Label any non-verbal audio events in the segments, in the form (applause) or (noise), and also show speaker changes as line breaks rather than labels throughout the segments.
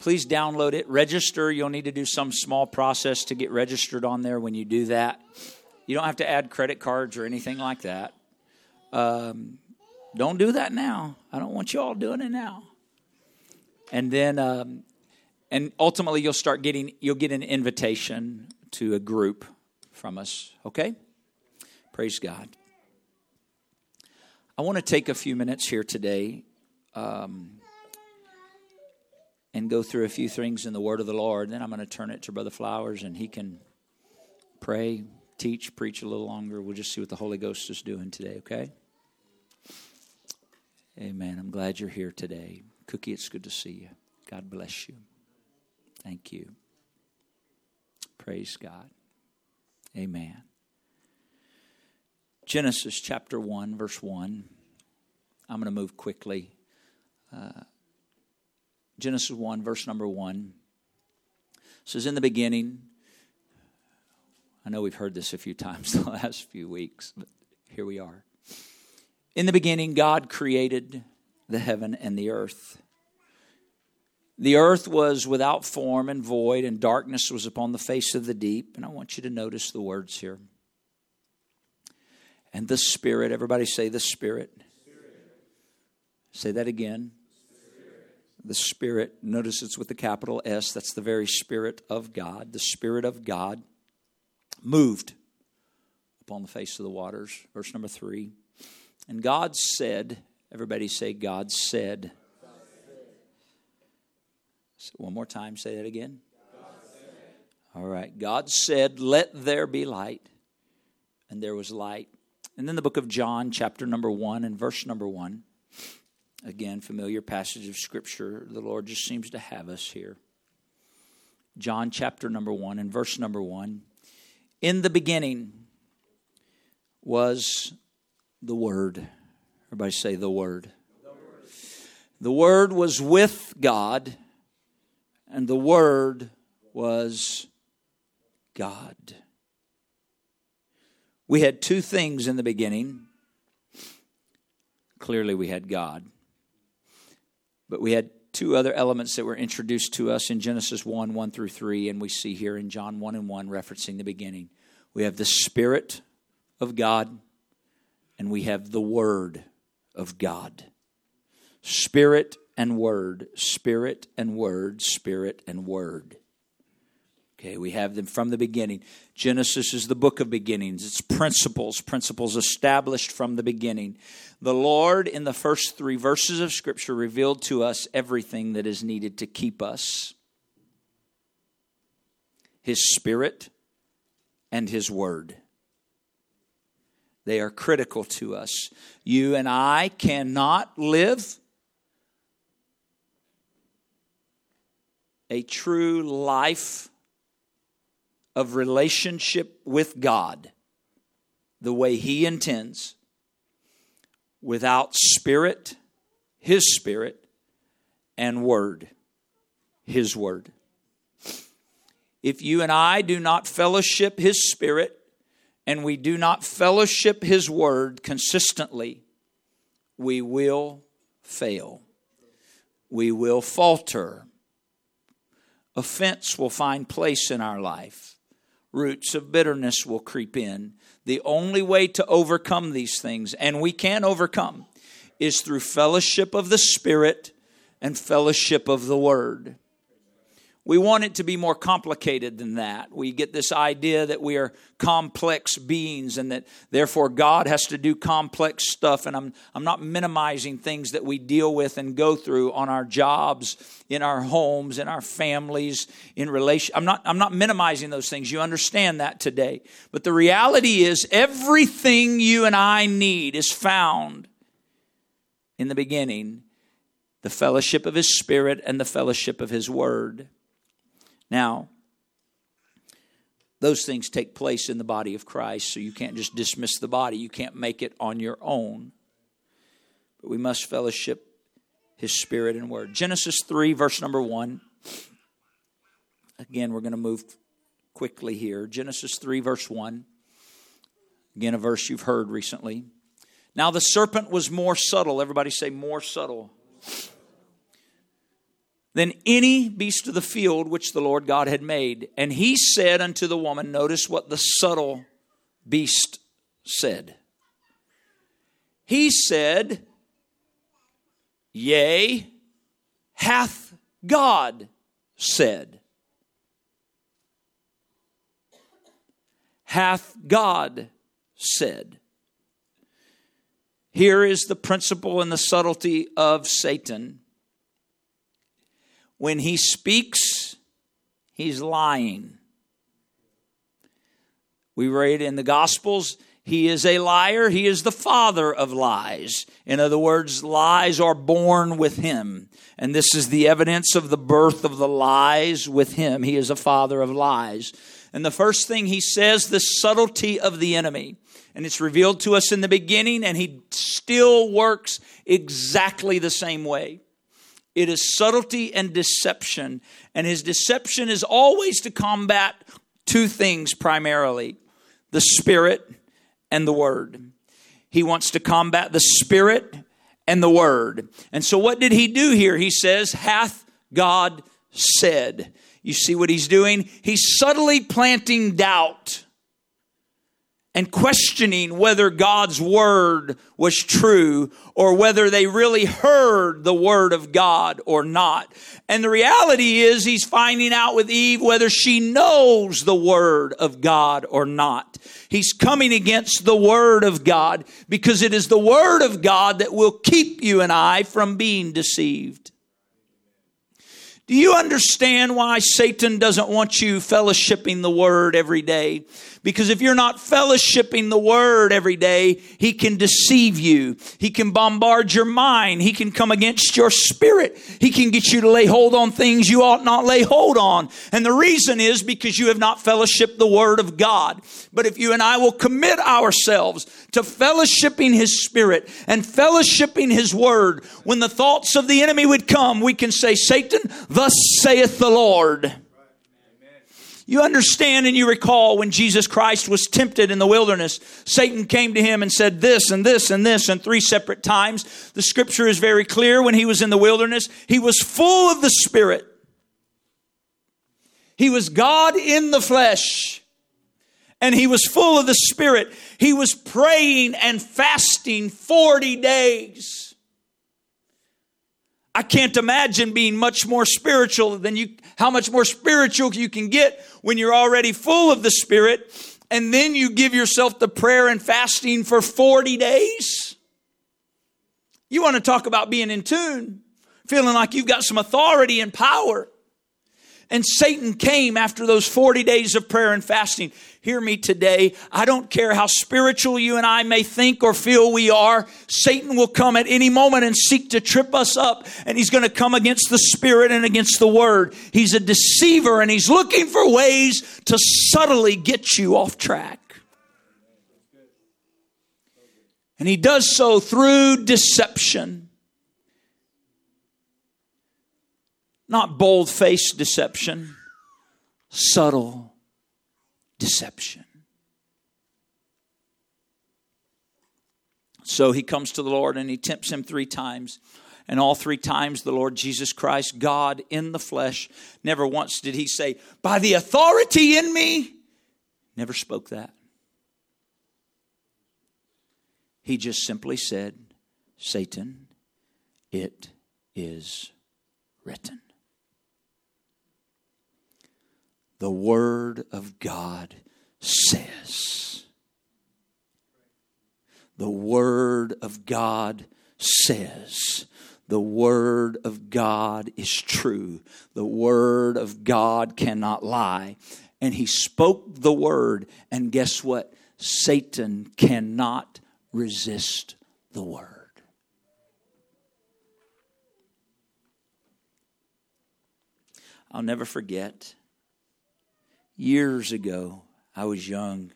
Please download it, register. You'll need to do some small process to get registered on there when you do that. You don't have to add credit cards or anything like that. Um, don't do that now. I don't want you all doing it now. And then, um, and ultimately, you'll start getting, you'll get an invitation to a group from us, okay? Praise God. I want to take a few minutes here today. Um, and go through a few things in the Word of the Lord. Then I'm going to turn it to Brother Flowers, and he can pray, teach, preach a little longer. We'll just see what the Holy Ghost is doing today, okay? Amen. I'm glad you're here today. Cookie, it's good to see you. God bless you. Thank you. Praise God. Amen. Genesis chapter 1, verse 1. I'm going to move quickly. Uh, Genesis 1, verse number 1. says, In the beginning, I know we've heard this a few times (laughs) the last few weeks, but here we are. In the beginning, God created the heaven and the earth. The earth was without form and void, and darkness was upon the face of the deep. And I want you to notice the words here. And the Spirit, everybody say the Spirit. Spirit. Say that again. The Spirit, notice it's with the capital S, that's the very Spirit of God. The Spirit of God moved upon the face of the waters. Verse number three. And God said, everybody say, God said. God said. So one more time, say that again. All right. God said, Let there be light. And there was light. And then the book of John, chapter number one and verse number one. Again, familiar passage of Scripture. The Lord just seems to have us here. John chapter number one and verse number one. In the beginning was the Word. Everybody say the Word. The Word, the word was with God, and the Word was God. We had two things in the beginning. Clearly, we had God. But we had two other elements that were introduced to us in Genesis 1 1 through 3, and we see here in John 1 and 1, referencing the beginning. We have the Spirit of God, and we have the Word of God. Spirit and Word, Spirit and Word, Spirit and Word. Okay, we have them from the beginning. Genesis is the book of beginnings, it's principles, principles established from the beginning. The Lord, in the first three verses of Scripture, revealed to us everything that is needed to keep us His Spirit and His Word. They are critical to us. You and I cannot live a true life of relationship with God the way He intends without spirit, His spirit, and word, His word. If you and I do not fellowship His spirit and we do not fellowship His word consistently, we will fail. We will falter. Offense will find place in our life roots of bitterness will creep in. The only way to overcome these things, and we can overcome, is through fellowship of the Spirit and fellowship of the Word. We want it to be more complicated than that. We get this idea that we are complex beings and that therefore God has to do complex stuff. And I'm, I'm not minimizing things that we deal with and go through on our jobs, in our homes, in our families, in relation. I'm not, I'm not minimizing those things. You understand that today. But the reality is everything you and I need is found in the beginning, the fellowship of his spirit and the fellowship of his word. Now, those things take place in the body of Christ, so you can't just dismiss the body. You can't make it on your own. But we must fellowship his spirit and word. Genesis 3, verse number 1. Again, we're going to move quickly here. Genesis 3, verse 1. Again, a verse you've heard recently. Now the serpent was more subtle. Everybody say, more subtle. Than any beast of the field which the Lord God had made. And he said unto the woman, Notice what the subtle beast said. He said, Yea, hath God said. Hath God said. Here is the principle and the subtlety of Satan when he speaks, he's lying. We read in the Gospels, he is a liar. He is the father of lies. In other words, lies are born with him. And this is the evidence of the birth of the lies with him. He is a father of lies. And the first thing he says, the subtlety of the enemy. And it's revealed to us in the beginning, and he still works exactly the same way. It is subtlety and deception. And his deception is always to combat two things primarily the spirit and the word. He wants to combat the spirit and the word. And so, what did he do here? He says, Hath God said. You see what he's doing? He's subtly planting doubt and questioning whether God's word was true or whether they really heard the word of God or not. And the reality is he's finding out with Eve whether she knows the word of God or not. He's coming against the word of God because it is the word of God that will keep you and I from being deceived. Do you understand why Satan doesn't want you fellowshipping the word every day? Because if you're not fellowshipping the word every day, he can deceive you. He can bombard your mind. He can come against your spirit. He can get you to lay hold on things you ought not lay hold on. And the reason is because you have not fellowshipped the word of God. But if you and I will commit ourselves to fellowshipping His Spirit and fellowshipping His Word. When the thoughts of the enemy would come, we can say, Satan, thus saith the Lord. You understand and you recall when Jesus Christ was tempted in the wilderness, Satan came to him and said this and this and this and three separate times. The scripture is very clear when he was in the wilderness, he was full of the Spirit. He was God in the flesh and he was full of the Spirit. He was praying and fasting 40 days. I can't imagine being much more spiritual than you, how much more spiritual you can get when you're already full of the Spirit, and then you give yourself to prayer and fasting for 40 days. You want to talk about being in tune, feeling like you've got some authority and power. And Satan came after those 40 days of prayer and fasting. Hear me today. I don't care how spiritual you and I may think or feel we are. Satan will come at any moment and seek to trip us up, and he's going to come against the Spirit and against the Word. He's a deceiver, and he's looking for ways to subtly get you off track. And he does so through deception. Not bold faced deception, subtle deception. So he comes to the Lord and he tempts him three times. And all three times, the Lord Jesus Christ, God in the flesh, never once did he say, By the authority in me, never spoke that. He just simply said, Satan, it is written. the Word of God says. The Word of God says. The Word of God is true. The Word of God cannot lie. And he spoke the Word, and guess what? Satan cannot resist the Word. I'll never forget years ago, I was young,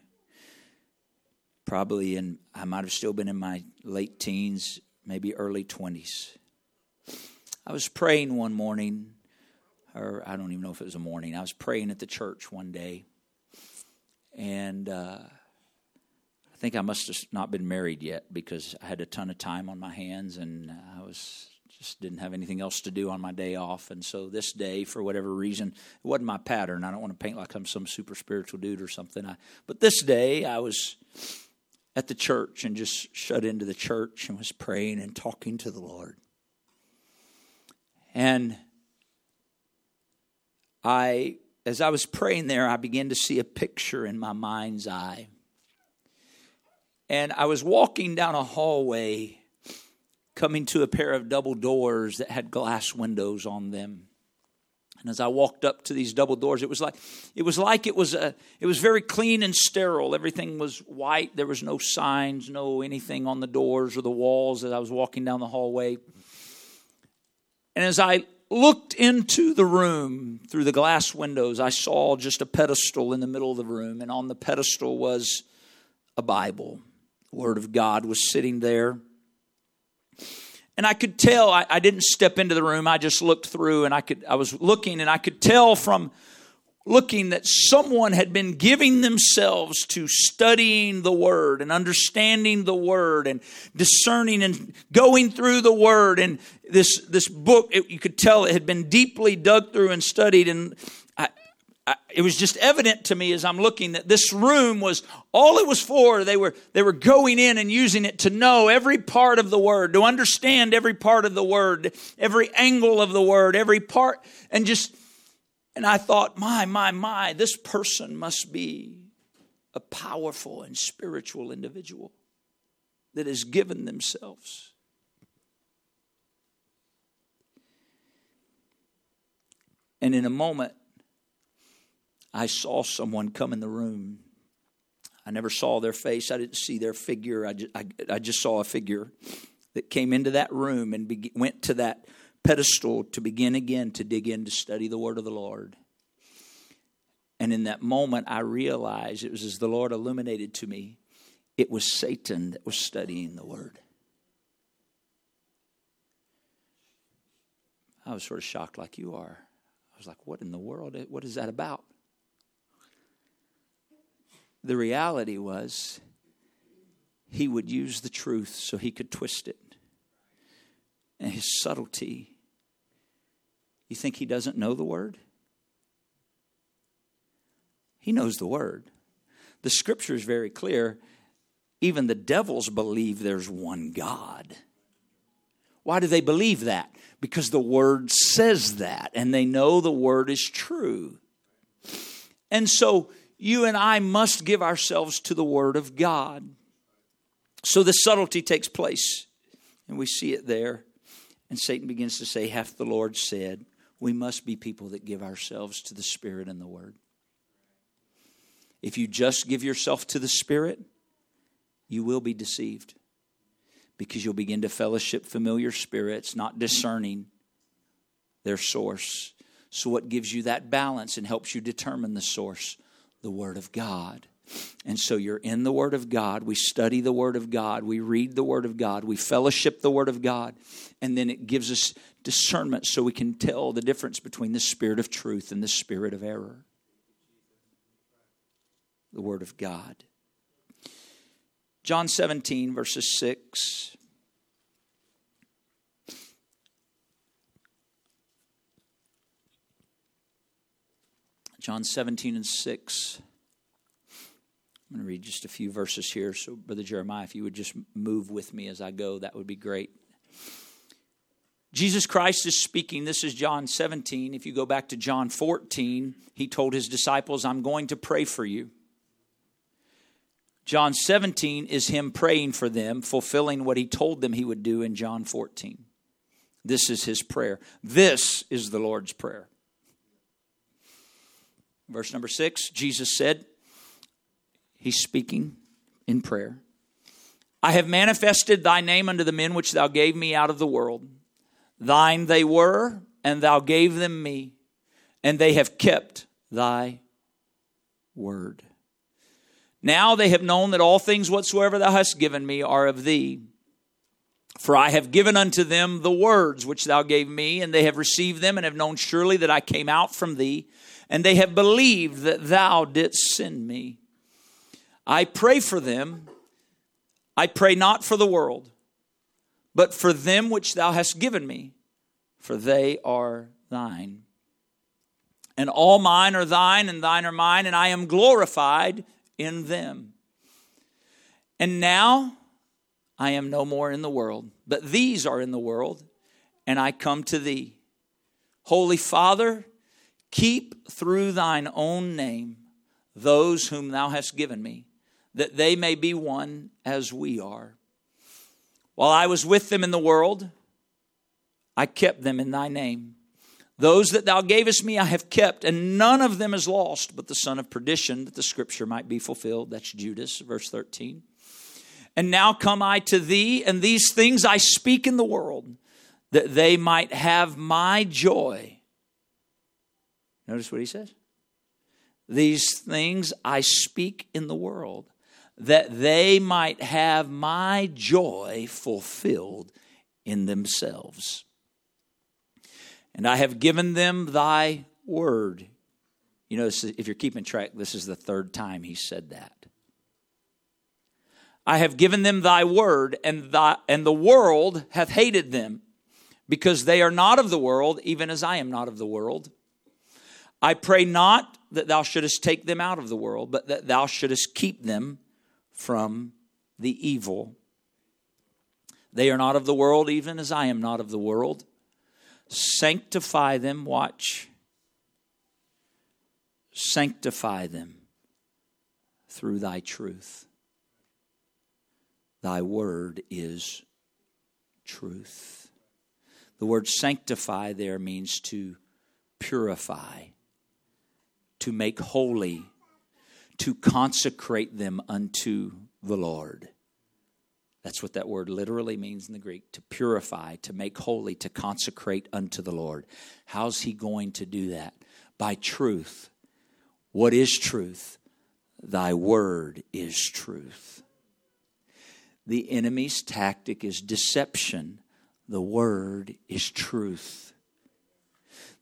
probably in, I might have still been in my late teens, maybe early 20s. I was praying one morning, or I don't even know if it was a morning. I was praying at the church one day, and uh, I think I must have not been married yet because I had a ton of time on my hands, and uh, I was just didn't have anything else to do on my day off. And so this day, for whatever reason, it wasn't my pattern. I don't want to paint like I'm some super spiritual dude or something. I, but this day, I was at the church and just shut into the church and was praying and talking to the Lord. And I, as I was praying there, I began to see a picture in my mind's eye. And I was walking down a hallway coming to a pair of double doors that had glass windows on them. And as I walked up to these double doors, it was like it was like it was a, it was very clean and sterile. Everything was white. There was no signs, no anything on the doors or the walls as I was walking down the hallway. And as I looked into the room through the glass windows, I saw just a pedestal in the middle of the room, and on the pedestal was a Bible. The Word of God was sitting there and I could tell, I, I didn't step into the room, I just looked through and I could, I was looking and I could tell from looking that someone had been giving themselves to studying the Word and understanding the Word and discerning and going through the Word. And this, this book, it, you could tell it had been deeply dug through and studied. And it was just evident to me as I'm looking that this room was all it was for. They were, they were going in and using it to know every part of the word, to understand every part of the word, every angle of the word, every part, and just, and I thought, my, my, my, this person must be a powerful and spiritual individual that has given themselves. And in a moment, I saw someone come in the room. I never saw their face, I didn't see their figure. I just, I, I just saw a figure that came into that room and be, went to that pedestal to begin again to dig in to study the word of the Lord. And in that moment, I realized it was as the Lord illuminated to me, it was Satan that was studying the word. I was sort of shocked, like you are. I was like, what in the world? What is that about? The reality was, he would use the truth so he could twist it. And his subtlety. You think he doesn't know the word? He knows the word. The scripture is very clear. Even the devils believe there's one God. Why do they believe that? Because the word says that, and they know the word is true. And so you and I must give ourselves to the Word of God. So the subtlety takes place, and we see it there. And Satan begins to say, Hath the Lord said, we must be people that give ourselves to the Spirit and the Word. If you just give yourself to the Spirit, you will be deceived because you'll begin to fellowship familiar spirits, not discerning their source. So, what gives you that balance and helps you determine the source? the Word of God. And so you're in the Word of God. We study the Word of God. We read the Word of God. We fellowship the Word of God. And then it gives us discernment so we can tell the difference between the spirit of truth and the spirit of error. The Word of God. John 17, verses 6 John 17 and 6. I'm going to read just a few verses here. So, Brother Jeremiah, if you would just move with me as I go, that would be great. Jesus Christ is speaking. This is John 17. If you go back to John 14, he told his disciples, I'm going to pray for you. John 17 is him praying for them, fulfilling what he told them he would do in John 14. This is his prayer. This is the Lord's Prayer. Verse number six Jesus said, He's speaking in prayer. I have manifested thy name unto the men which thou gave me out of the world. Thine they were, and thou gave them me, and they have kept thy word. Now they have known that all things whatsoever thou hast given me are of thee. For I have given unto them the words which thou gave me, and they have received them, and have known surely that I came out from thee, and they have believed that thou didst send me. I pray for them. I pray not for the world, but for them which thou hast given me, for they are thine. And all mine are thine, and thine are mine, and I am glorified in them. And now I am no more in the world, but these are in the world, and I come to thee. Holy Father, Keep through thine own name those whom thou hast given me, that they may be one as we are. While I was with them in the world, I kept them in thy name. Those that thou gavest me I have kept, and none of them is lost but the son of perdition, that the scripture might be fulfilled. That's Judas, verse 13. And now come I to thee, and these things I speak in the world, that they might have my joy Notice what he says. These things I speak in the world, that they might have my joy fulfilled in themselves. And I have given them thy word. You know, if you're keeping track, this is the third time he said that. I have given them thy word, and, thy, and the world hath hated them, because they are not of the world, even as I am not of the world. I pray not that thou shouldest take them out of the world, but that thou shouldest keep them from the evil. They are not of the world, even as I am not of the world. Sanctify them, watch. Sanctify them through thy truth. Thy word is truth. The word sanctify there means to purify to make holy, to consecrate them unto the Lord. That's what that word literally means in the Greek to purify, to make holy, to consecrate unto the Lord. How's he going to do that? By truth. What is truth? Thy word is truth. The enemy's tactic is deception, the word is truth.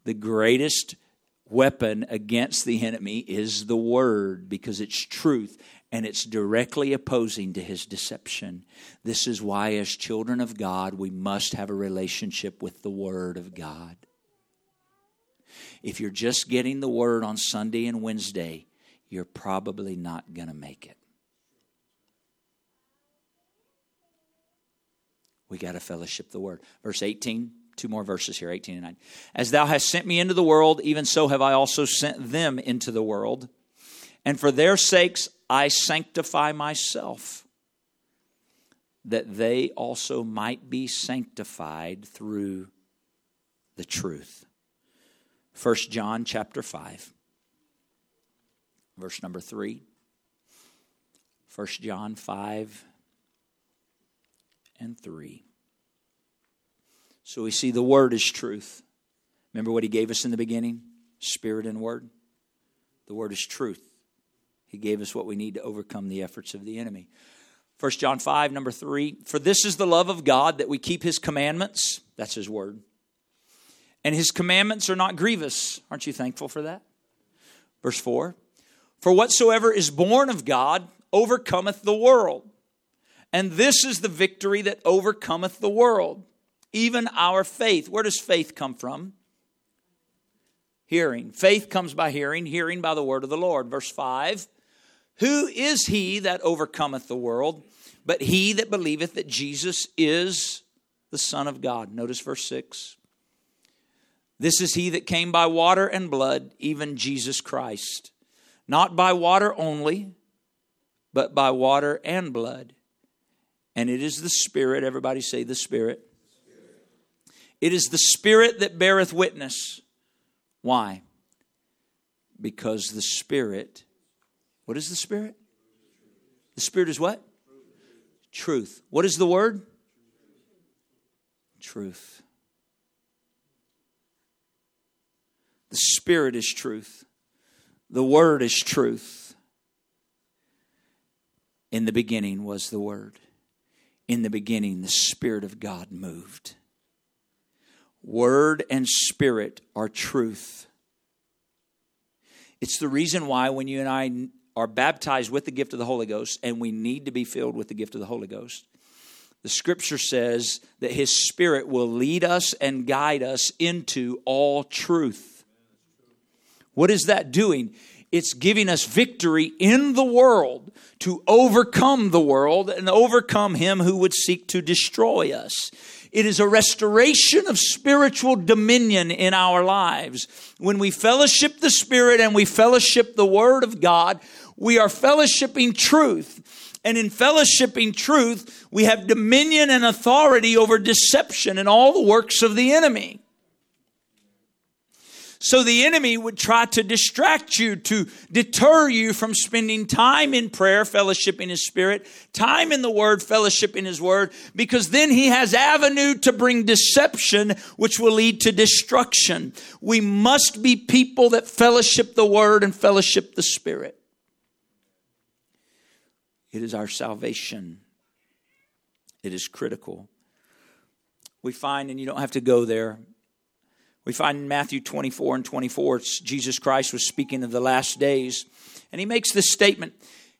The greatest weapon against the enemy is the word because it's truth and it's directly opposing to his deception. This is why, as children of God, we must have a relationship with the word of God. If you're just getting the word on Sunday and Wednesday, you're probably not going to make it. We got to fellowship the word. Verse 18 two more verses here, 18 and 9. As thou hast sent me into the world, even so have I also sent them into the world. And for their sakes I sanctify myself, that they also might be sanctified through the truth. 1 John chapter 5, verse number 3. 1 John 5 and 3. So we see the Word is truth. Remember what He gave us in the beginning? Spirit and Word. The Word is truth. He gave us what we need to overcome the efforts of the enemy. 1 John 5, number 3 For this is the love of God that we keep His commandments. That's His Word. And His commandments are not grievous. Aren't you thankful for that? Verse 4 For whatsoever is born of God overcometh the world. And this is the victory that overcometh the world even our faith. Where does faith come from? Hearing. Faith comes by hearing, hearing by the word of the Lord. Verse 5 Who is he that overcometh the world, but he that believeth that Jesus is the Son of God? Notice verse 6. This is he that came by water and blood, even Jesus Christ. Not by water only, but by water and blood. And it is the Spirit, everybody say the Spirit, it is the Spirit that beareth witness. Why? Because the Spirit, what is the Spirit? The Spirit is what? Truth. What is the word? Truth. The Spirit is truth. The Word is truth. In the beginning was the Word. In the beginning, the Spirit of God moved. Word and Spirit are truth. It's the reason why when you and I are baptized with the gift of the Holy Ghost, and we need to be filled with the gift of the Holy Ghost, the scripture says that His Spirit will lead us and guide us into all truth. What is that doing? It's giving us victory in the world to overcome the world and overcome him who would seek to destroy us. It is a restoration of spiritual dominion in our lives. When we fellowship the Spirit and we fellowship the Word of God, we are fellowshipping truth. And in fellowshipping truth, we have dominion and authority over deception and all the works of the enemy. So the enemy would try to distract you, to deter you from spending time in prayer, fellowship in his spirit, time in the word, fellowship in his word, because then he has avenue to bring deception, which will lead to destruction. We must be people that fellowship the word and fellowship the spirit. It is our salvation. It is critical. We find, and you don't have to go there, we find in Matthew 24 and 24, Jesus Christ was speaking of the last days. And he makes this statement.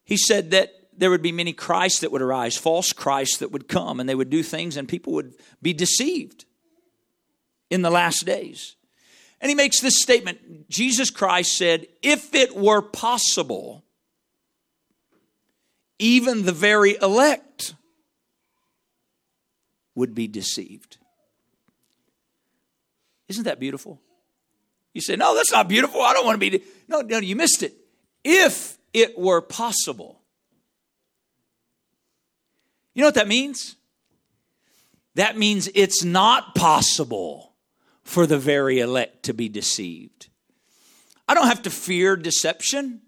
He said that there would be many Christs that would arise, false Christs that would come, and they would do things, and people would be deceived in the last days. And he makes this statement Jesus Christ said, If it were possible, even the very elect would be deceived. Isn't that beautiful? You say, No, that's not beautiful. I don't want to be. No, no, you missed it. If it were possible. You know what that means? That means it's not possible for the very elect to be deceived. I don't have to fear deception.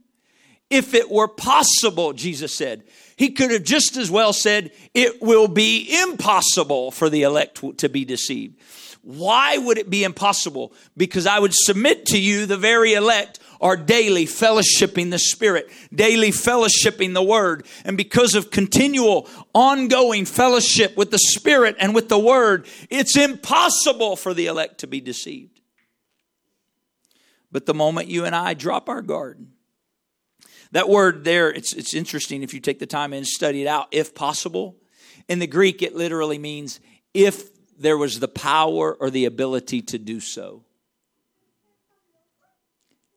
If it were possible, Jesus said, he could have just as well said, It will be impossible for the elect to be deceived. Why would it be impossible? Because I would submit to you, the very elect, are daily fellowshipping the Spirit, daily fellowshipping the Word. And because of continual, ongoing fellowship with the Spirit and with the Word, it's impossible for the elect to be deceived. But the moment you and I drop our guard, that word there, it's, it's interesting if you take the time and study it out, if possible. In the Greek, it literally means if there was the power or the ability to do so.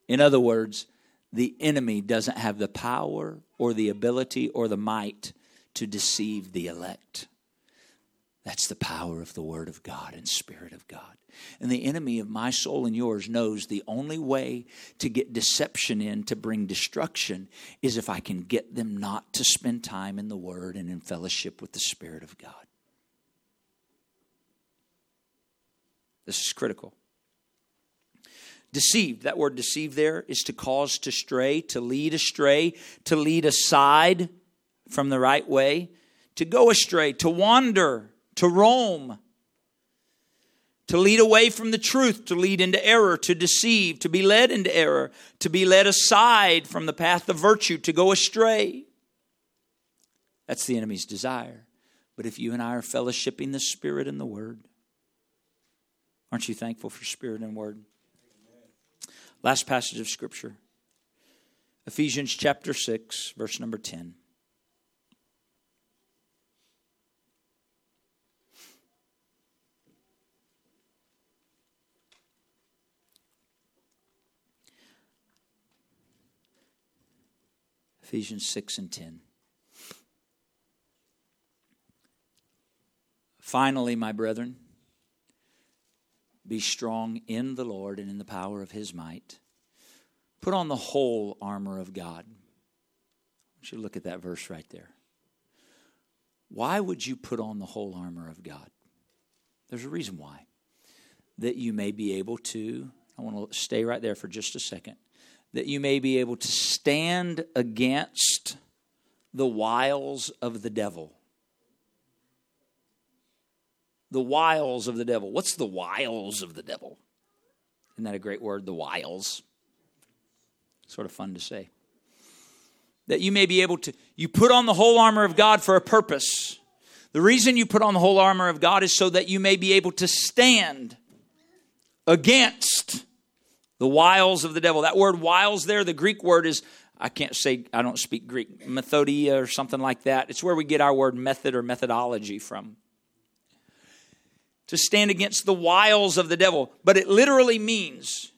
In other words, the enemy doesn't have the power or the ability or the might to deceive the elect. That's the power of the Word of God and Spirit of God. And the enemy of my soul and yours knows the only way to get deception in to bring destruction is if I can get them not to spend time in the Word and in fellowship with the Spirit of God. This is critical. Deceived, that word deceived there is to cause to stray, to lead astray, to lead aside from the right way, to go astray, to wander, to roam, to lead away from the truth, to lead into error, to deceive, to be led into error, to be led aside from the path of virtue, to go astray. That's the enemy's desire. But if you and I are fellowshipping the Spirit and the Word, Aren't you thankful for Spirit and Word? Amen. Last passage of Scripture Ephesians chapter 6, verse number 10. Ephesians 6 and 10. Finally, my brethren, be strong in the Lord and in the power of his might. Put on the whole armor of God. I want you to look at that verse right there. Why would you put on the whole armor of God? There's a reason why. That you may be able to, I want to stay right there for just a second, that you may be able to stand against the wiles of the devil the wiles of the devil. What's the wiles of the devil? Isn't that a great word? The wiles. Sort of fun to say. That you may be able to, you put on the whole armor of God for a purpose. The reason you put on the whole armor of God is so that you may be able to stand against the wiles of the devil. That word wiles there, the Greek word is, I can't say, I don't speak Greek, methodia or something like that. It's where we get our word method or methodology from to stand against the wiles of the devil, but it literally means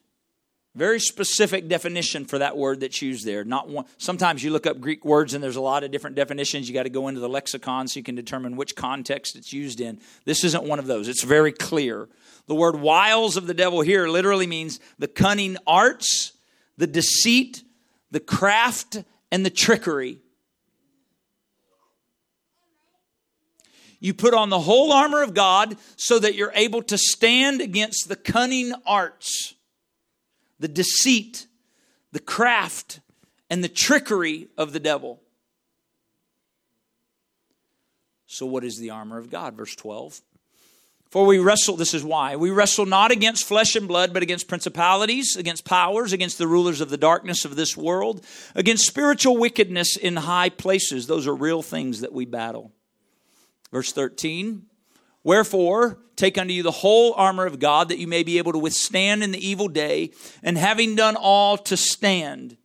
very specific definition for that word that's used there. Not one, sometimes you look up Greek words and there's a lot of different definitions. You got to go into the lexicon so you can determine which context it's used in. This isn't one of those. It's very clear. The word wiles of the devil here literally means the cunning arts, the deceit, the craft, and the trickery You put on the whole armor of God so that you're able to stand against the cunning arts, the deceit, the craft, and the trickery of the devil. So, what is the armor of God? Verse 12. For we wrestle, this is why, we wrestle not against flesh and blood, but against principalities, against powers, against the rulers of the darkness of this world, against spiritual wickedness in high places. Those are real things that we battle. Verse 13 Wherefore, take unto you the whole armor of God, that you may be able to withstand in the evil day, and having done all, to stand.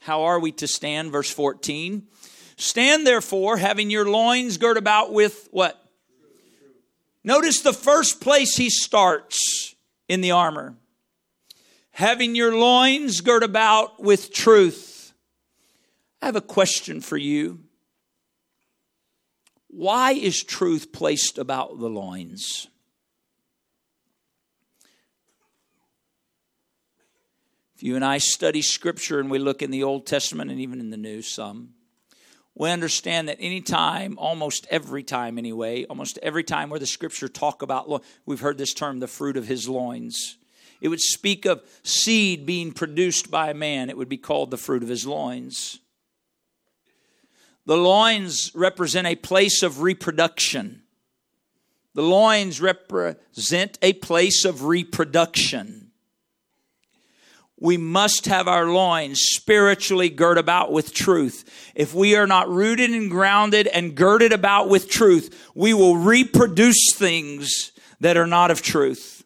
How are we to stand? Verse 14. Stand therefore, having your loins girt about with what? Notice the first place he starts in the armor. Having your loins girt about with truth. I have a question for you. Why is truth placed about the loins? If you and I study scripture and we look in the Old Testament and even in the New, some, we understand that any time, almost every time anyway, almost every time where the scripture talk about, lo- we've heard this term, the fruit of his loins. It would speak of seed being produced by a man. It would be called the fruit of his loins. The loins represent a place of reproduction. The loins represent a place of reproduction. We must have our loins spiritually girt about with truth. If we are not rooted and grounded and girded about with truth, we will reproduce things that are not of truth.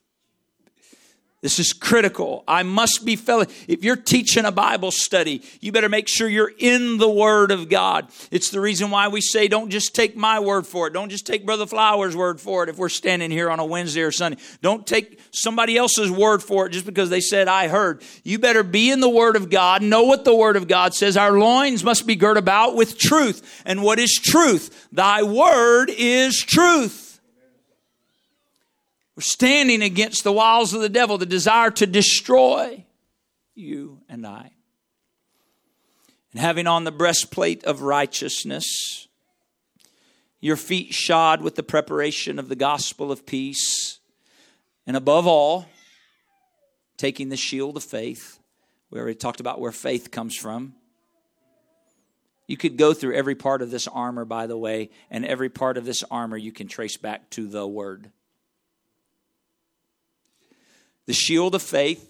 This is critical. I must be fellow. If you're teaching a Bible study, you better make sure you're in the Word of God. It's the reason why we say, don't just take my word for it. Don't just take Brother Flowers' word for it if we're standing here on a Wednesday or Sunday. Don't take somebody else's word for it just because they said, I heard. You better be in the Word of God, know what the Word of God says. Our loins must be girt about with truth. And what is truth? Thy Word is truth. We're standing against the wiles of the devil, the desire to destroy you and I. And having on the breastplate of righteousness, your feet shod with the preparation of the gospel of peace, and above all, taking the shield of faith. We already talked about where faith comes from. You could go through every part of this armor, by the way, and every part of this armor you can trace back to the Word the shield of faith,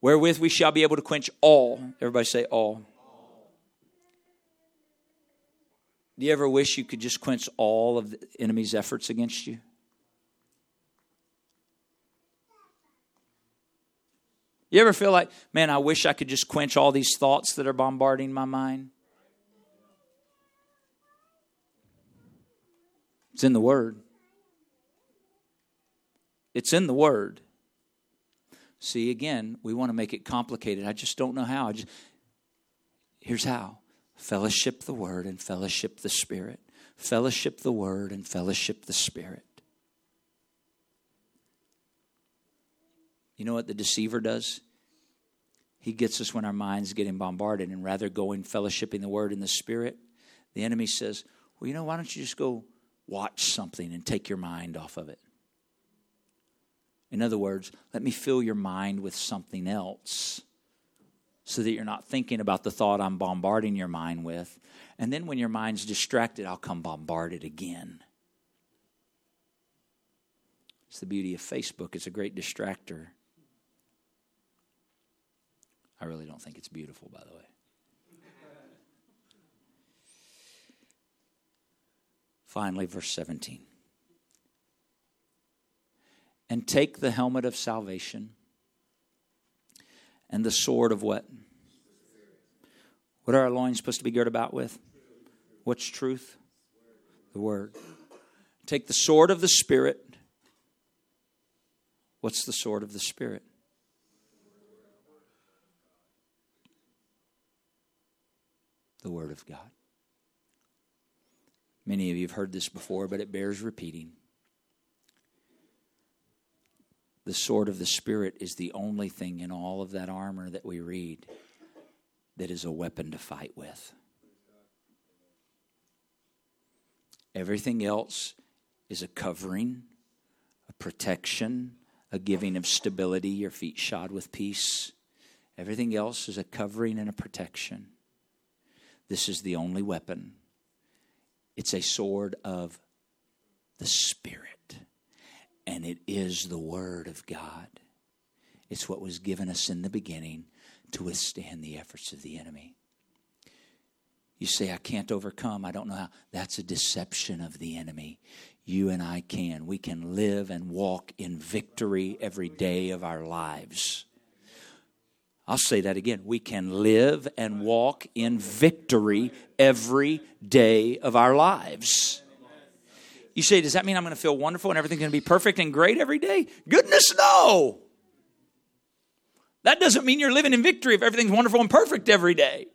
wherewith we shall be able to quench all. Everybody say, all. Do you ever wish you could just quench all of the enemy's efforts against you? You ever feel like, man, I wish I could just quench all these thoughts that are bombarding my mind? It's in the Word. It's in the Word. See, again, we want to make it complicated. I just don't know how. I just, here's how fellowship the Word and fellowship the Spirit. Fellowship the Word and fellowship the Spirit. You know what the deceiver does? He gets us when our minds getting bombarded, and rather going fellowshipping the Word and the Spirit, the enemy says, Well, you know, why don't you just go watch something and take your mind off of it? In other words, let me fill your mind with something else so that you're not thinking about the thought I'm bombarding your mind with. And then when your mind's distracted, I'll come bombard it again. It's the beauty of Facebook, it's a great distractor. I really don't think it's beautiful, by the way. Finally, verse 17 and take the helmet of salvation and the sword of what? What are our loins supposed to be girt about with? What's truth? The word. Take the sword of the Spirit. What's the sword of the Spirit? The Word of God. Many of you have heard this before, but it bears repeating the sword of the Spirit is the only thing in all of that armor that we read that is a weapon to fight with. Everything else is a covering, a protection, a giving of stability, your feet shod with peace. Everything else is a covering and a protection. This is the only weapon. It's a sword of the Spirit and it is the Word of God. It's what was given us in the beginning to withstand the efforts of the enemy. You say, I can't overcome. I don't know how. That's a deception of the enemy. You and I can. We can live and walk in victory every day of our lives. I'll say that again. We can live and walk in victory every day of our lives. You say, does that mean I'm going to feel wonderful and everything's going to be perfect and great every day? Goodness, no. That doesn't mean you're living in victory if everything's wonderful and perfect every day.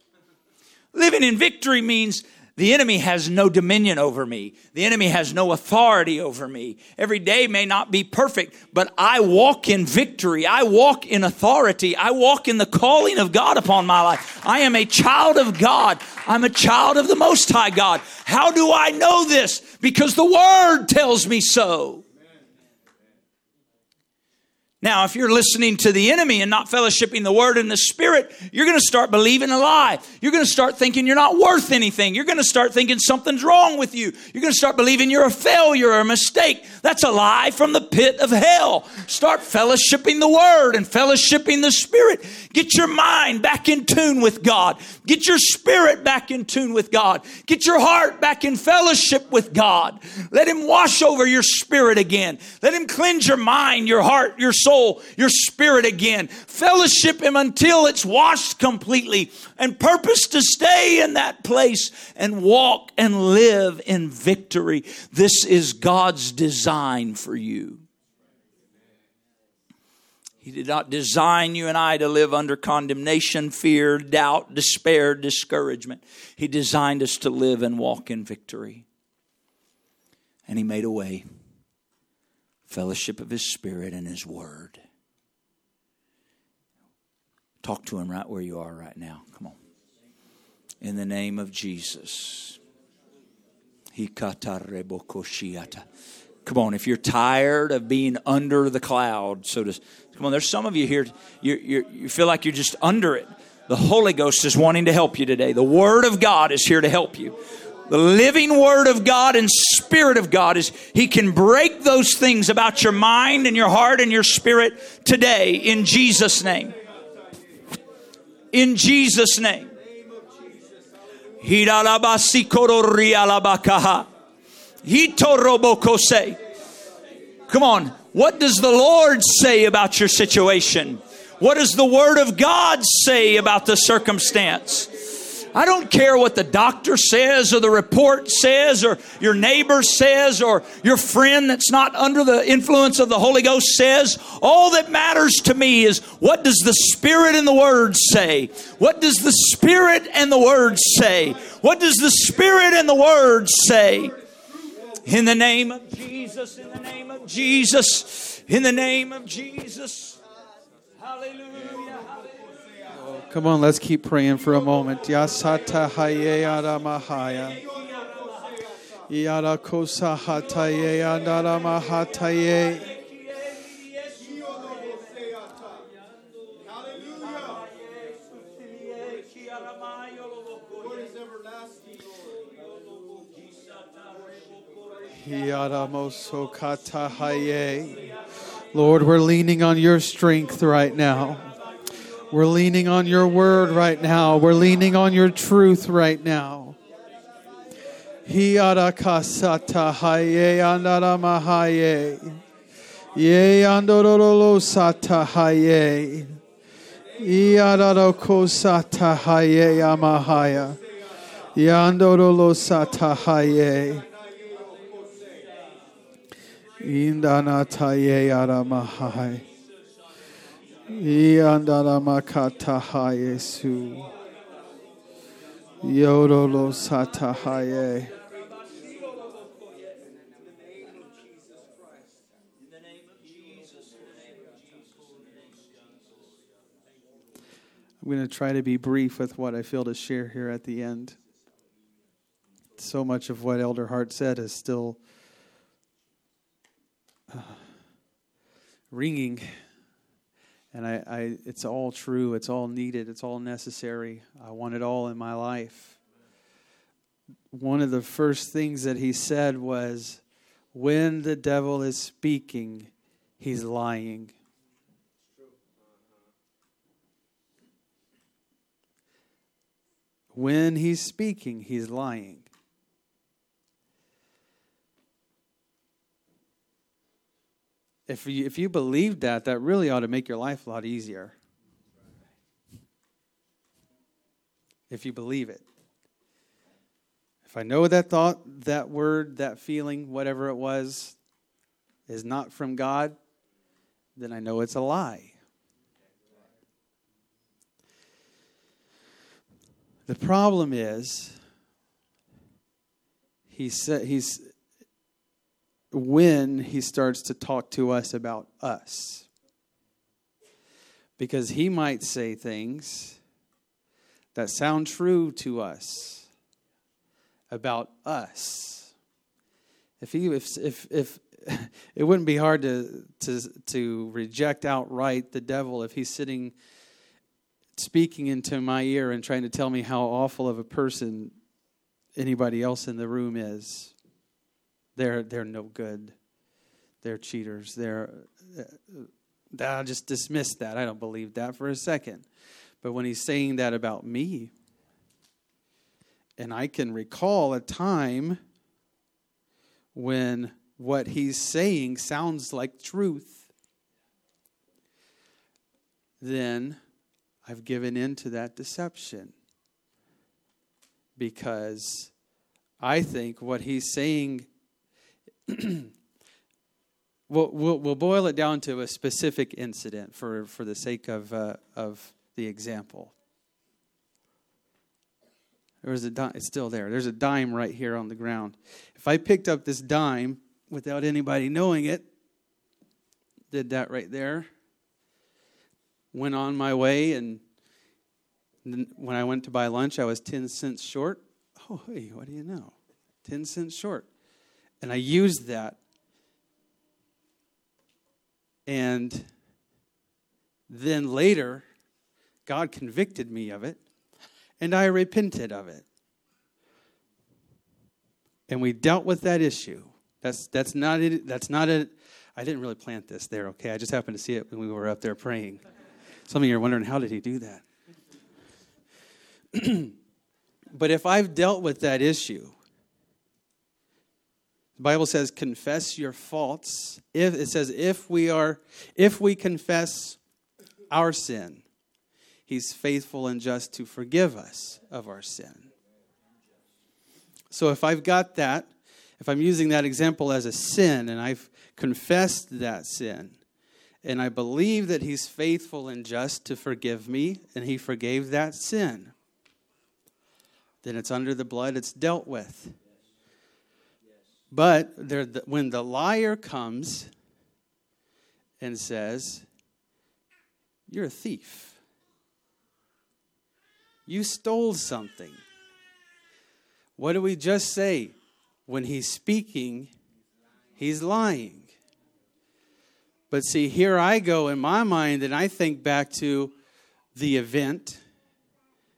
Living in victory means the enemy has no dominion over me. The enemy has no authority over me. Every day may not be perfect, but I walk in victory. I walk in authority. I walk in the calling of God upon my life. I am a child of God. I'm a child of the Most High God. How do I know this? Because the Word tells me so. Now, if you're listening to the enemy and not fellowshipping the word and the spirit, you're going to start believing a lie. You're going to start thinking you're not worth anything. You're going to start thinking something's wrong with you. You're going to start believing you're a failure or a mistake. That's a lie from the pit of hell. Start fellowshipping the word and fellowshipping the spirit. Get your mind back in tune with God. Get your spirit back in tune with God. Get your heart back in fellowship with God. Let him wash over your spirit again. Let him cleanse your mind, your heart, your soul soul, your spirit again. Fellowship Him until it's washed completely and purpose to stay in that place and walk and live in victory. This is God's design for you. He did not design you and I to live under condemnation, fear, doubt, despair, discouragement. He designed us to live and walk in victory. And He made a way fellowship of His Spirit and His Word. Talk to Him right where you are right now. Come on. In the name of Jesus. Come on, if you're tired of being under the cloud, so to come on, there's some of you here, you, you, you feel like you're just under it. The Holy Ghost is wanting to help you today. The Word of God is here to help you the living word of God and spirit of God is he can break those things about your mind and your heart and your spirit today in Jesus name. In Jesus name. Come on. What does the Lord say about your situation? What does the word of God say about the circumstance? I don't care what the doctor says or the report says or your neighbor says or your friend that's not under the influence of the Holy Ghost says. All that matters to me is what does the Spirit and the Word say? What does the Spirit and the Word say? What does the Spirit and the Word say? In the name of Jesus, in the name of Jesus, in the name of Jesus. Hallelujah. Come on, let's keep praying for a moment. Yasata haye adamahaya. Yada kosa hataye andaramahataye. Lord, we're leaning on your strength right now. We're leaning on your word right now. We're leaning on your truth right now. Hiarakasata haye andara Ye andorolo sata haye. Iararoko sata haye amahaya. Yandorolo sata haye. aramahai. I'm going to try to be brief with what I feel to share here at the end. So much of what Elder Hart said is still uh, ringing and I, I, it's all true, it's all needed, it's all necessary. I want it all in my life. One of the first things that he said was, When the devil is speaking, he's lying. When he's speaking, he's lying. If you, if you believe that, that really ought to make your life a lot easier. If you believe it. If I know that thought, that word, that feeling, whatever it was, is not from God, then I know it's a lie. The problem is, he said, he's, when he starts to talk to us about us. Because he might say things that sound true to us about us. If he if if, if (laughs) it wouldn't be hard to to to reject outright the devil if he's sitting speaking into my ear and trying to tell me how awful of a person anybody else in the room is. They're, they're no good. They're cheaters. They're, uh, i just dismiss that. I don't believe that for a second. But when he's saying that about me, and I can recall a time when what he's saying sounds like truth, then I've given in to that deception because I think what he's saying (clears throat) we'll, we'll, we'll, boil it down to a specific incident for, for the sake of, uh, of the example. There's a dime, it's still there. There's a dime right here on the ground. If I picked up this dime without anybody knowing it, did that right there, went on my way, and when I went to buy lunch, I was 10 cents short. Oh, hey, what do you know? 10 cents short. And I used that. And then later, God convicted me of it, and I repented of it. And we dealt with that issue. That's, that's not it. That's not it. I didn't really plant this there, okay? I just happened to see it when we were up there praying. Some of you are wondering, how did he do that? (clears throat) but if I've dealt with that issue, the Bible says, confess your faults. If it says, if we are, if we confess our sin, he's faithful and just to forgive us of our sin. So if I've got that, if I'm using that example as a sin and I've confessed that sin, and I believe that he's faithful and just to forgive me, and he forgave that sin, then it's under the blood, it's dealt with. But there, when the liar comes and says, You're a thief, you stole something. What do we just say? When he's speaking, he's lying. But see, here I go in my mind and I think back to the event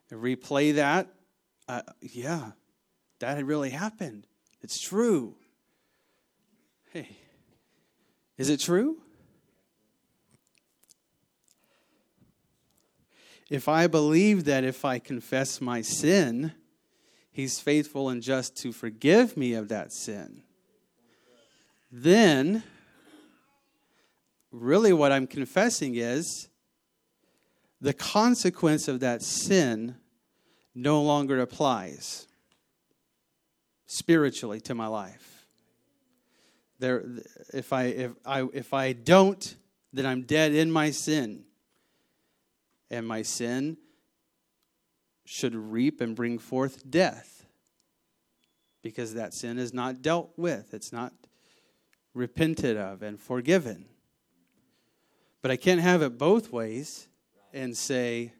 and replay that. Uh, yeah, that had really happened. It's true. Hey, is it true? If I believe that if I confess my sin, He's faithful and just to forgive me of that sin, then really what I'm confessing is the consequence of that sin no longer applies spiritually to my life. There, if I if I if I don't, then I'm dead in my sin. And my sin should reap and bring forth death because that sin is not dealt with. It's not repented of and forgiven. But I can't have it both ways and say,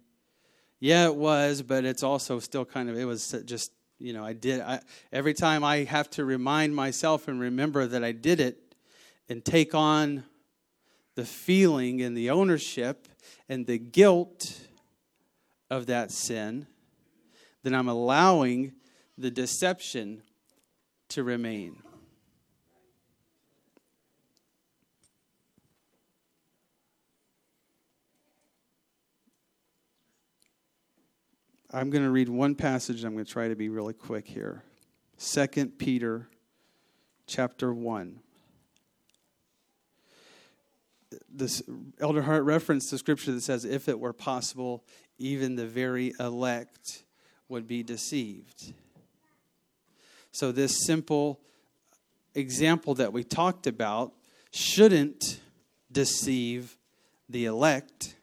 yeah, it was, but it's also still kind of, it was just you know, I did. I, every time I have to remind myself and remember that I did it and take on the feeling and the ownership and the guilt of that sin, then I'm allowing the deception to remain. I'm going to read one passage. I'm going to try to be really quick here. 2 Peter chapter 1. This Elder Hart referenced the scripture that says, If it were possible, even the very elect would be deceived. So, this simple example that we talked about shouldn't deceive the elect.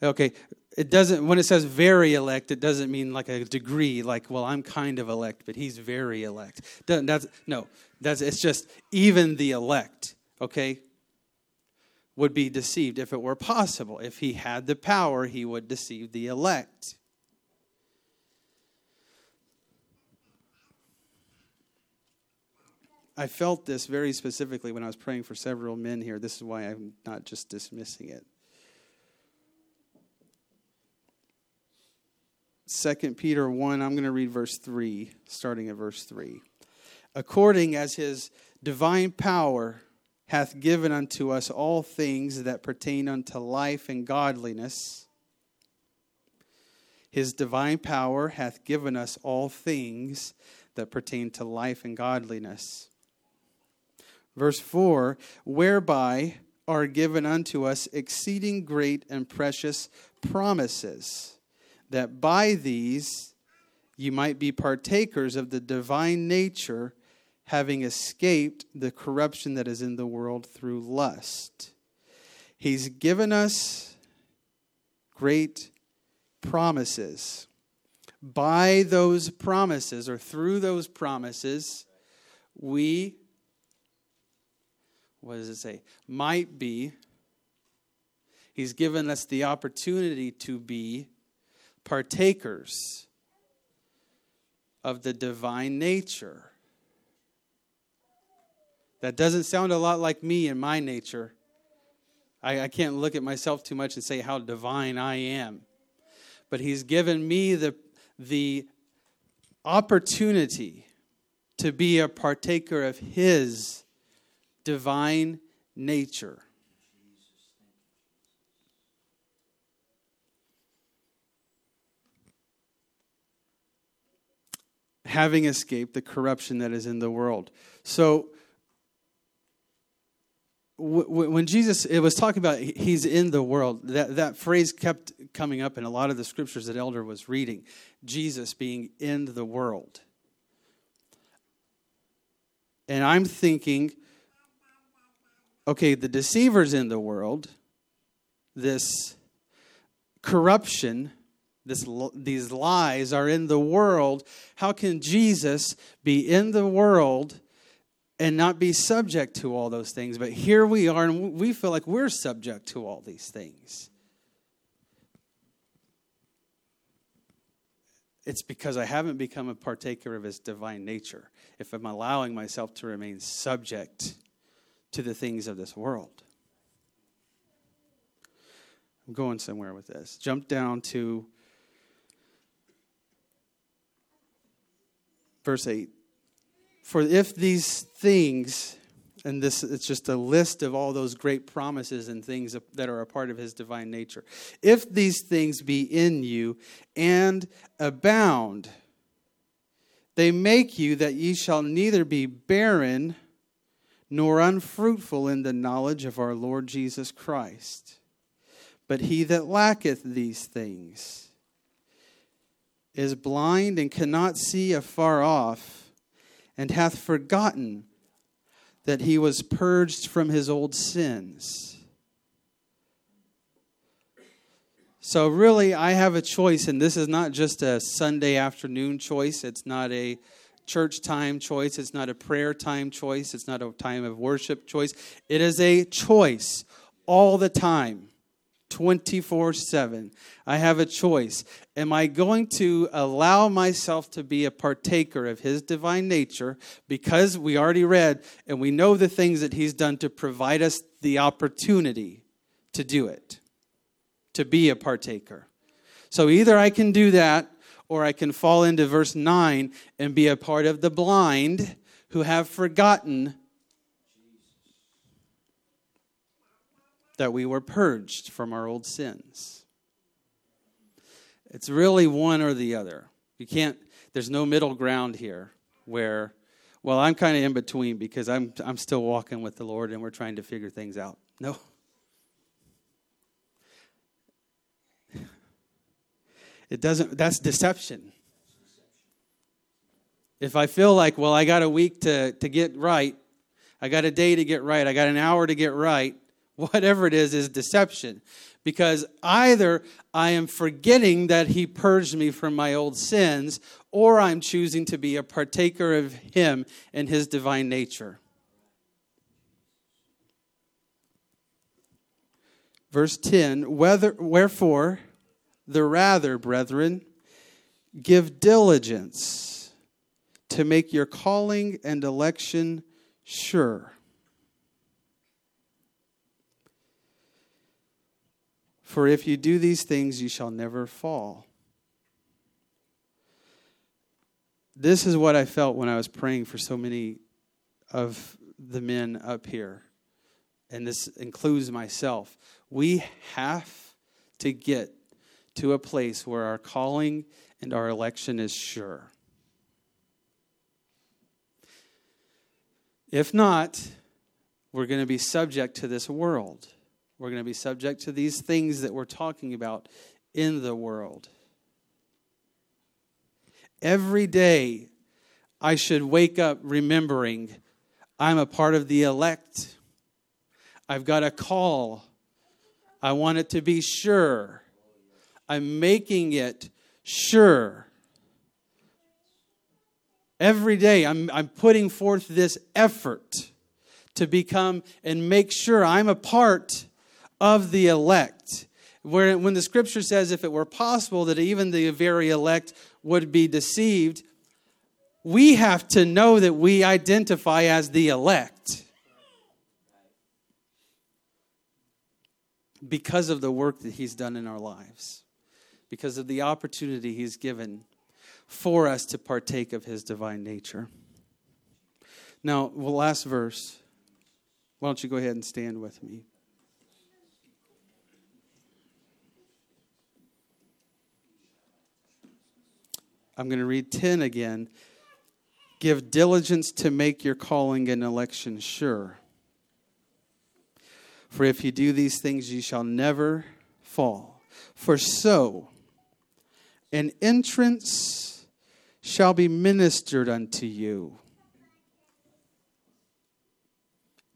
Okay, it doesn't when it says very elect it doesn't mean like a degree like well i'm kind of elect but he's very elect doesn't, that's no that's it's just even the elect okay would be deceived if it were possible if he had the power he would deceive the elect I felt this very specifically when I was praying for several men here. This is why I'm not just dismissing it. 2 Peter 1, I'm going to read verse 3, starting at verse 3. According as his divine power hath given unto us all things that pertain unto life and godliness, his divine power hath given us all things that pertain to life and godliness. Verse 4 Whereby are given unto us exceeding great and precious promises that by these you might be partakers of the divine nature, having escaped the corruption that is in the world through lust. He's given us great promises. By those promises, or through those promises, we, what does it say? Might be. He's given us the opportunity to be partakers of the divine nature. That doesn't sound a lot like me and my nature. I, I, can't look at myself too much and say how divine I am. But He's given me the, the opportunity to be a partaker of His divine nature. having escaped the corruption that is in the world. So, when Jesus it was talking about he's in the world, that, that phrase kept coming up in a lot of the scriptures that Elder was reading Jesus being in the world. And I'm thinking, okay, the deceiver's in the world, this corruption this, these lies are in the world. How can Jesus be in the world and not be subject to all those things? But here we are, and we feel like we're subject to all these things. It's because I haven't become a partaker of his divine nature if I'm allowing myself to remain subject to the things of this world. I'm going somewhere with this. Jump down to verse 8. For if these things, and this it's just a list of all those great promises and things that are a part of his divine nature. If these things be in you and abound, they make you that ye shall neither be barren nor unfruitful in the knowledge of our Lord Jesus Christ. But he that lacketh these things, is blind and cannot see afar off, and hath forgotten that he was purged from his old sins. So, really, I have a choice, and this is not just a Sunday afternoon choice. It's not a church time choice. It's not a prayer time choice. It's not a time of worship choice. It is a choice all the time. 24 7. I have a choice. Am I going to allow myself to be a partaker of his divine nature because we already read and we know the things that he's done to provide us the opportunity to do it, to be a partaker? So either I can do that or I can fall into verse 9 and be a part of the blind who have forgotten that we were purged from our old sins. It's really one or the other. You can't, there's no middle ground here where, well, I'm kind of in between because I'm, I'm still walking with the Lord and we're trying to figure things out. No. (laughs) It doesn't, that's deception. If I feel like, well, I got a week to, to get right, I got a day to get right, I got an hour to get right, whatever it is, is deception. Because either I am forgetting that he purged me from my old sins, or I'm choosing to be a partaker of him and his divine nature. Verse 10 Whether, Wherefore, the rather, brethren, give diligence to make your calling and election sure. For if you do these things, you shall never fall. This is what I felt when I was praying for so many of the men up here, and this includes myself. We have to get to a place where our calling and our election is sure. If not, we're going to be subject to this world. We're going to be subject to these things that we're talking about in the world. Every day, I should wake up remembering I'm a part of the elect. I've got a call. I want it to be sure. I'm making it sure. Every day, I'm, I'm putting forth this effort to become and make sure I'm a part of the elect. Where, when the scripture says, if it were possible that even the very elect would be deceived, we have to know that we identify as the elect because of the work that He's done in our lives, because of the opportunity He's given for us to partake of His divine nature. Now, last verse. Why don't you go ahead and stand with me? I'm going to read 10 again. Give diligence to make your calling and election sure. For if you do these things, you shall never fall. For so an entrance shall be ministered unto you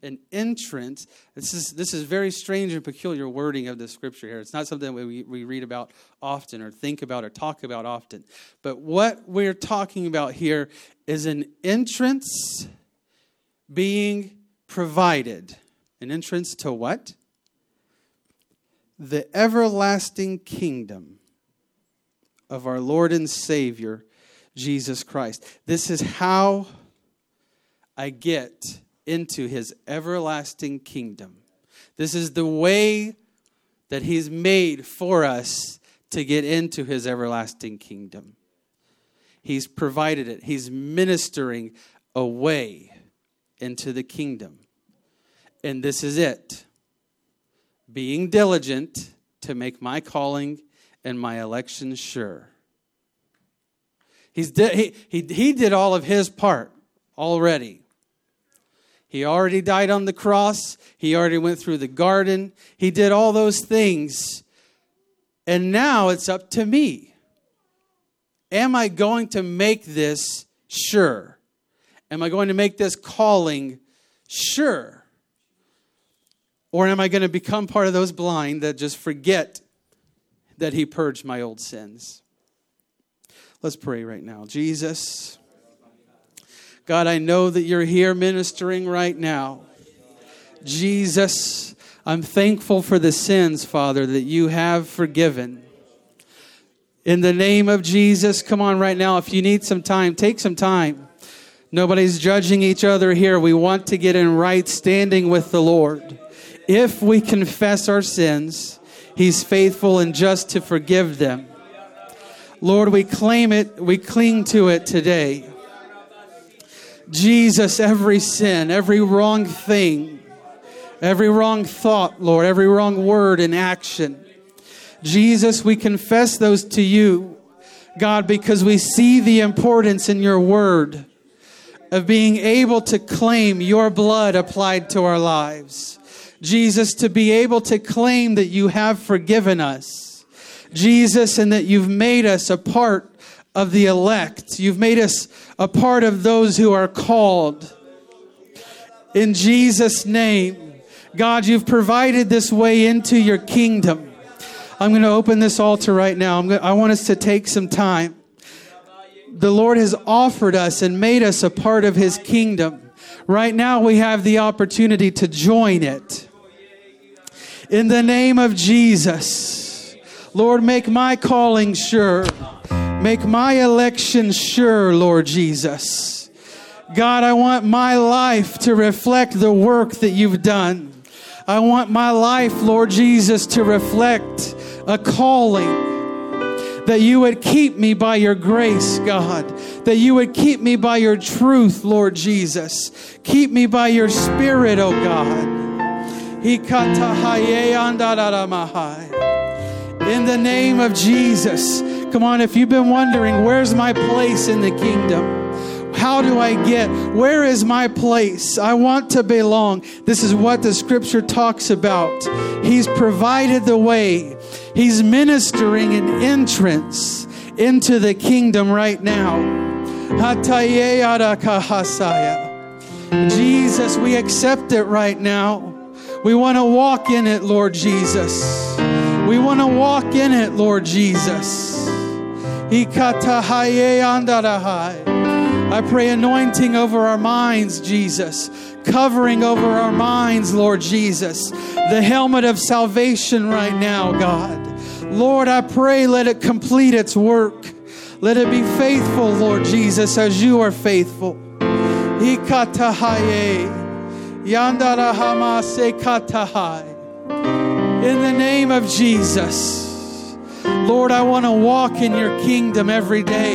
an entrant. This is, this is very strange and peculiar wording of the scripture here. It's not something we, we read about often or think about or talk about often. But what we're talking about here is an entrance being provided. An entrance to what? The everlasting kingdom of our Lord and Savior, Jesus Christ. This is how I get into his everlasting kingdom. This is the way that he's made for us to get into his everlasting kingdom. He's provided it, he's ministering a way into the kingdom. And this is it being diligent to make my calling and my election sure. He's di- he, he, he did all of his part already. He already died on the cross. He already went through the garden. He did all those things. And now it's up to me. Am I going to make this sure? Am I going to make this calling sure? Or am I going to become part of those blind that just forget that He purged my old sins? Let's pray right now. Jesus. God, I know that you're here ministering right now. Jesus, I'm thankful for the sins, Father, that you have forgiven. In the name of Jesus, come on right now. If you need some time, take some time. Nobody's judging each other here. We want to get in right standing with the Lord. If we confess our sins, He's faithful and just to forgive them. Lord, we claim it, we cling to it today. Jesus, every sin, every wrong thing, every wrong thought, Lord, every wrong word and action. Jesus, we confess those to you, God, because we see the importance in your word of being able to claim your blood applied to our lives. Jesus, to be able to claim that you have forgiven us. Jesus, and that you've made us a part of the elect. You've made us a part of those who are called. In Jesus' name, God, you've provided this way into your kingdom. I'm going to open this altar right now. I'm going to, I want us to take some time. The Lord has offered us and made us a part of his kingdom. Right now, we have the opportunity to join it. In the name of Jesus, Lord, make my calling sure. Make my election sure, Lord Jesus. God, I want my life to reflect the work that you've done. I want my life, Lord Jesus, to reflect a calling that you would keep me by your grace, God, that you would keep me by your truth, Lord Jesus. Keep me by your spirit, O oh God. In the name of Jesus. Come on, if you've been wondering, where's my place in the kingdom? How do I get? Where is my place? I want to belong. This is what the scripture talks about. He's provided the way, He's ministering an entrance into the kingdom right now. Jesus, we accept it right now. We want to walk in it, Lord Jesus. We want to walk in it, Lord Jesus. I pray anointing over our minds, Jesus. Covering over our minds, Lord Jesus. The helmet of salvation right now, God. Lord, I pray let it complete its work. Let it be faithful, Lord Jesus, as you are faithful. In the name of Jesus. Lord, I want to walk in your kingdom every day.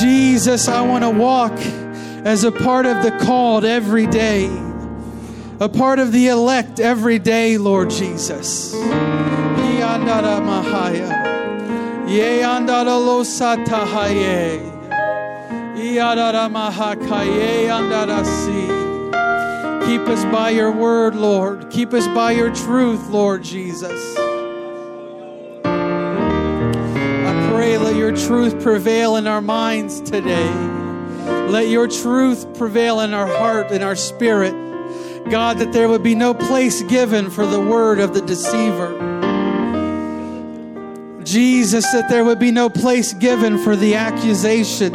Jesus, I want to walk as a part of the called every day, a part of the elect every day, Lord Jesus. Keep us by your word, Lord. Keep us by your truth, Lord Jesus. truth prevail in our minds today. Let your truth prevail in our heart and our spirit. God, that there would be no place given for the word of the deceiver. Jesus, that there would be no place given for the accusation.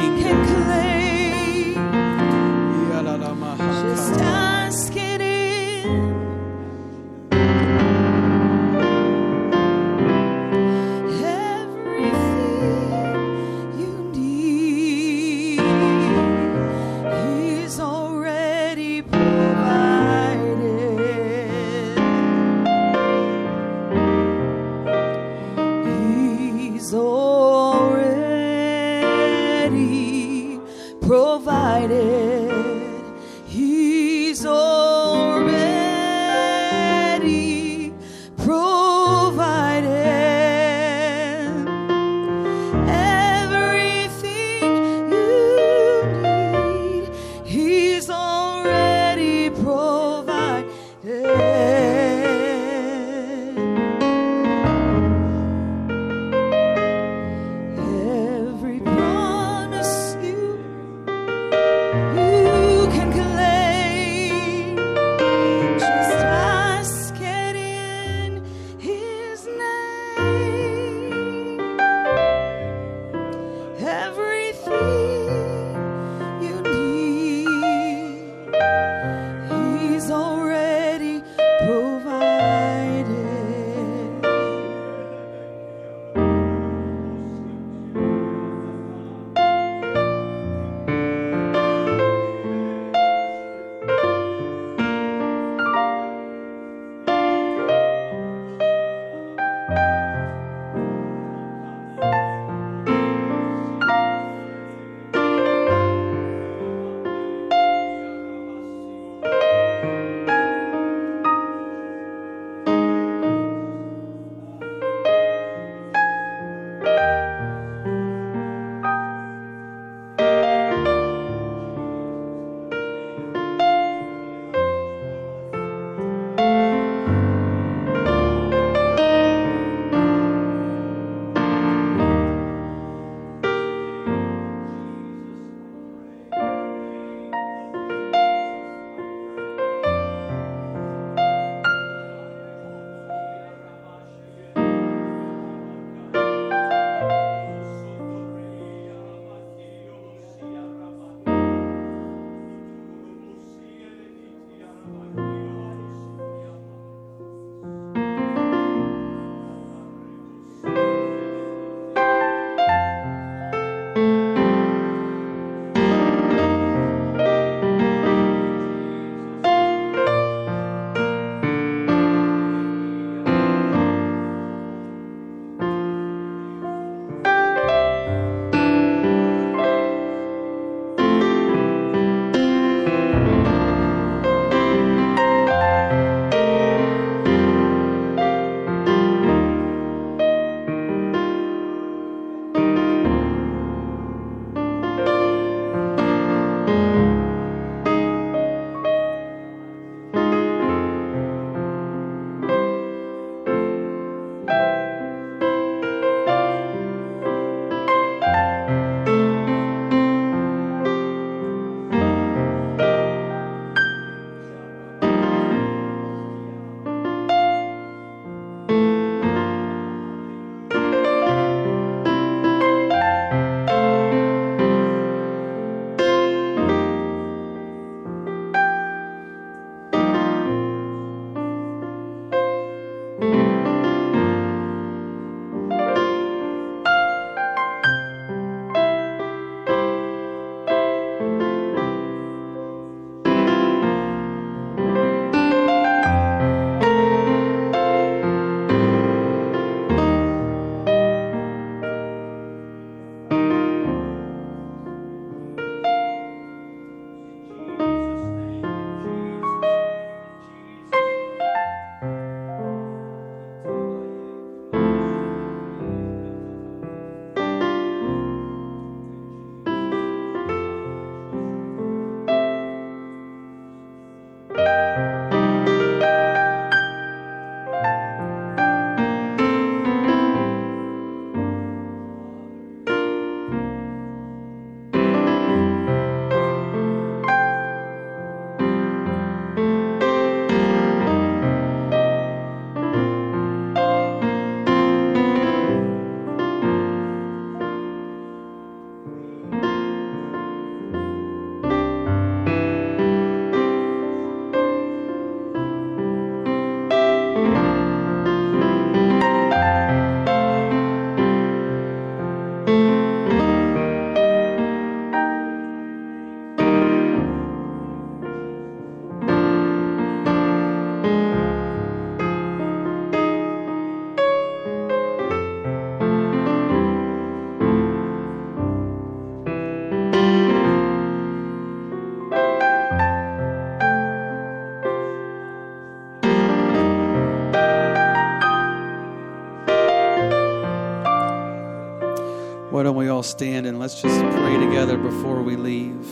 Why don't we all stand and let's just pray together before we leave?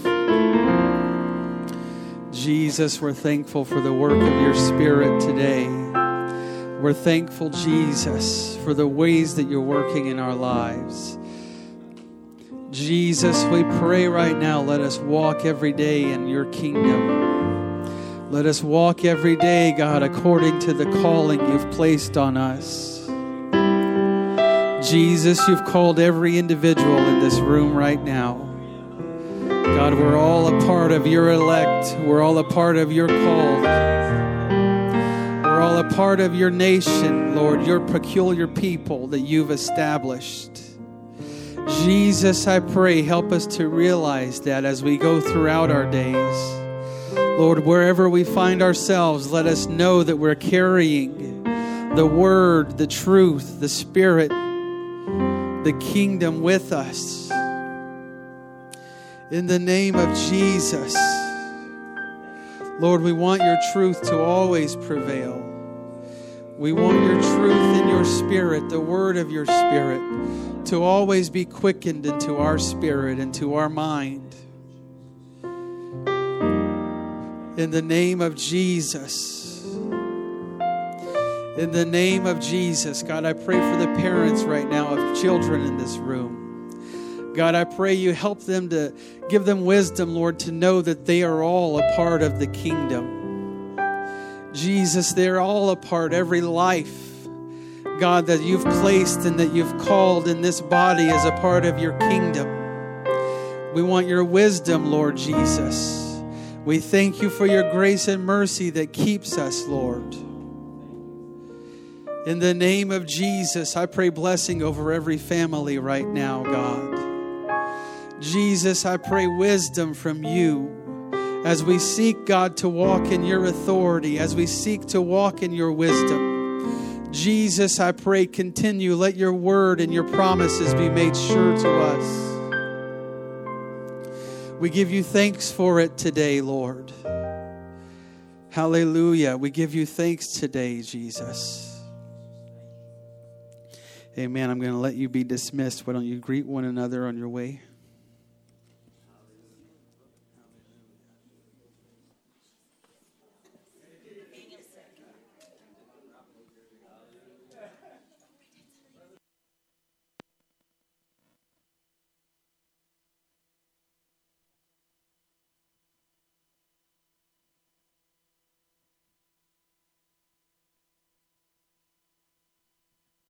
Jesus, we're thankful for the work of your Spirit today. We're thankful, Jesus, for the ways that you're working in our lives. Jesus, we pray right now, let us walk every day in your kingdom. Let us walk every day, God, according to the calling you've placed on us. Jesus, you've called every individual in this room right now. God, we're all a part of your elect. We're all a part of your call. We're all a part of your nation, Lord, your peculiar people that you've established. Jesus, I pray, help us to realize that as we go throughout our days. Lord, wherever we find ourselves, let us know that we're carrying the word, the truth, the spirit the kingdom with us. In the name of Jesus, Lord, we want your truth to always prevail. We want your truth in your spirit, the word of your spirit, to always be quickened into our spirit into our mind. In the name of Jesus. In the name of Jesus, God, I pray for the parents right now of children in this room. God, I pray you help them to give them wisdom, Lord, to know that they are all a part of the kingdom. Jesus, they're all a part, every life, God, that you've placed and that you've called in this body as a part of your kingdom. We want your wisdom, Lord Jesus. We thank you for your grace and mercy that keeps us, Lord. In the name of Jesus, I pray blessing over every family right now, God. Jesus, I pray wisdom from you as we seek, God, to walk in your authority, as we seek to walk in your wisdom. Jesus, I pray, continue. Let your word and your promises be made sure to us. We give you thanks for it today, Lord. Hallelujah. We give you thanks today, Jesus. Amen. I'm going to let you be dismissed. Why don't you greet one another on your way?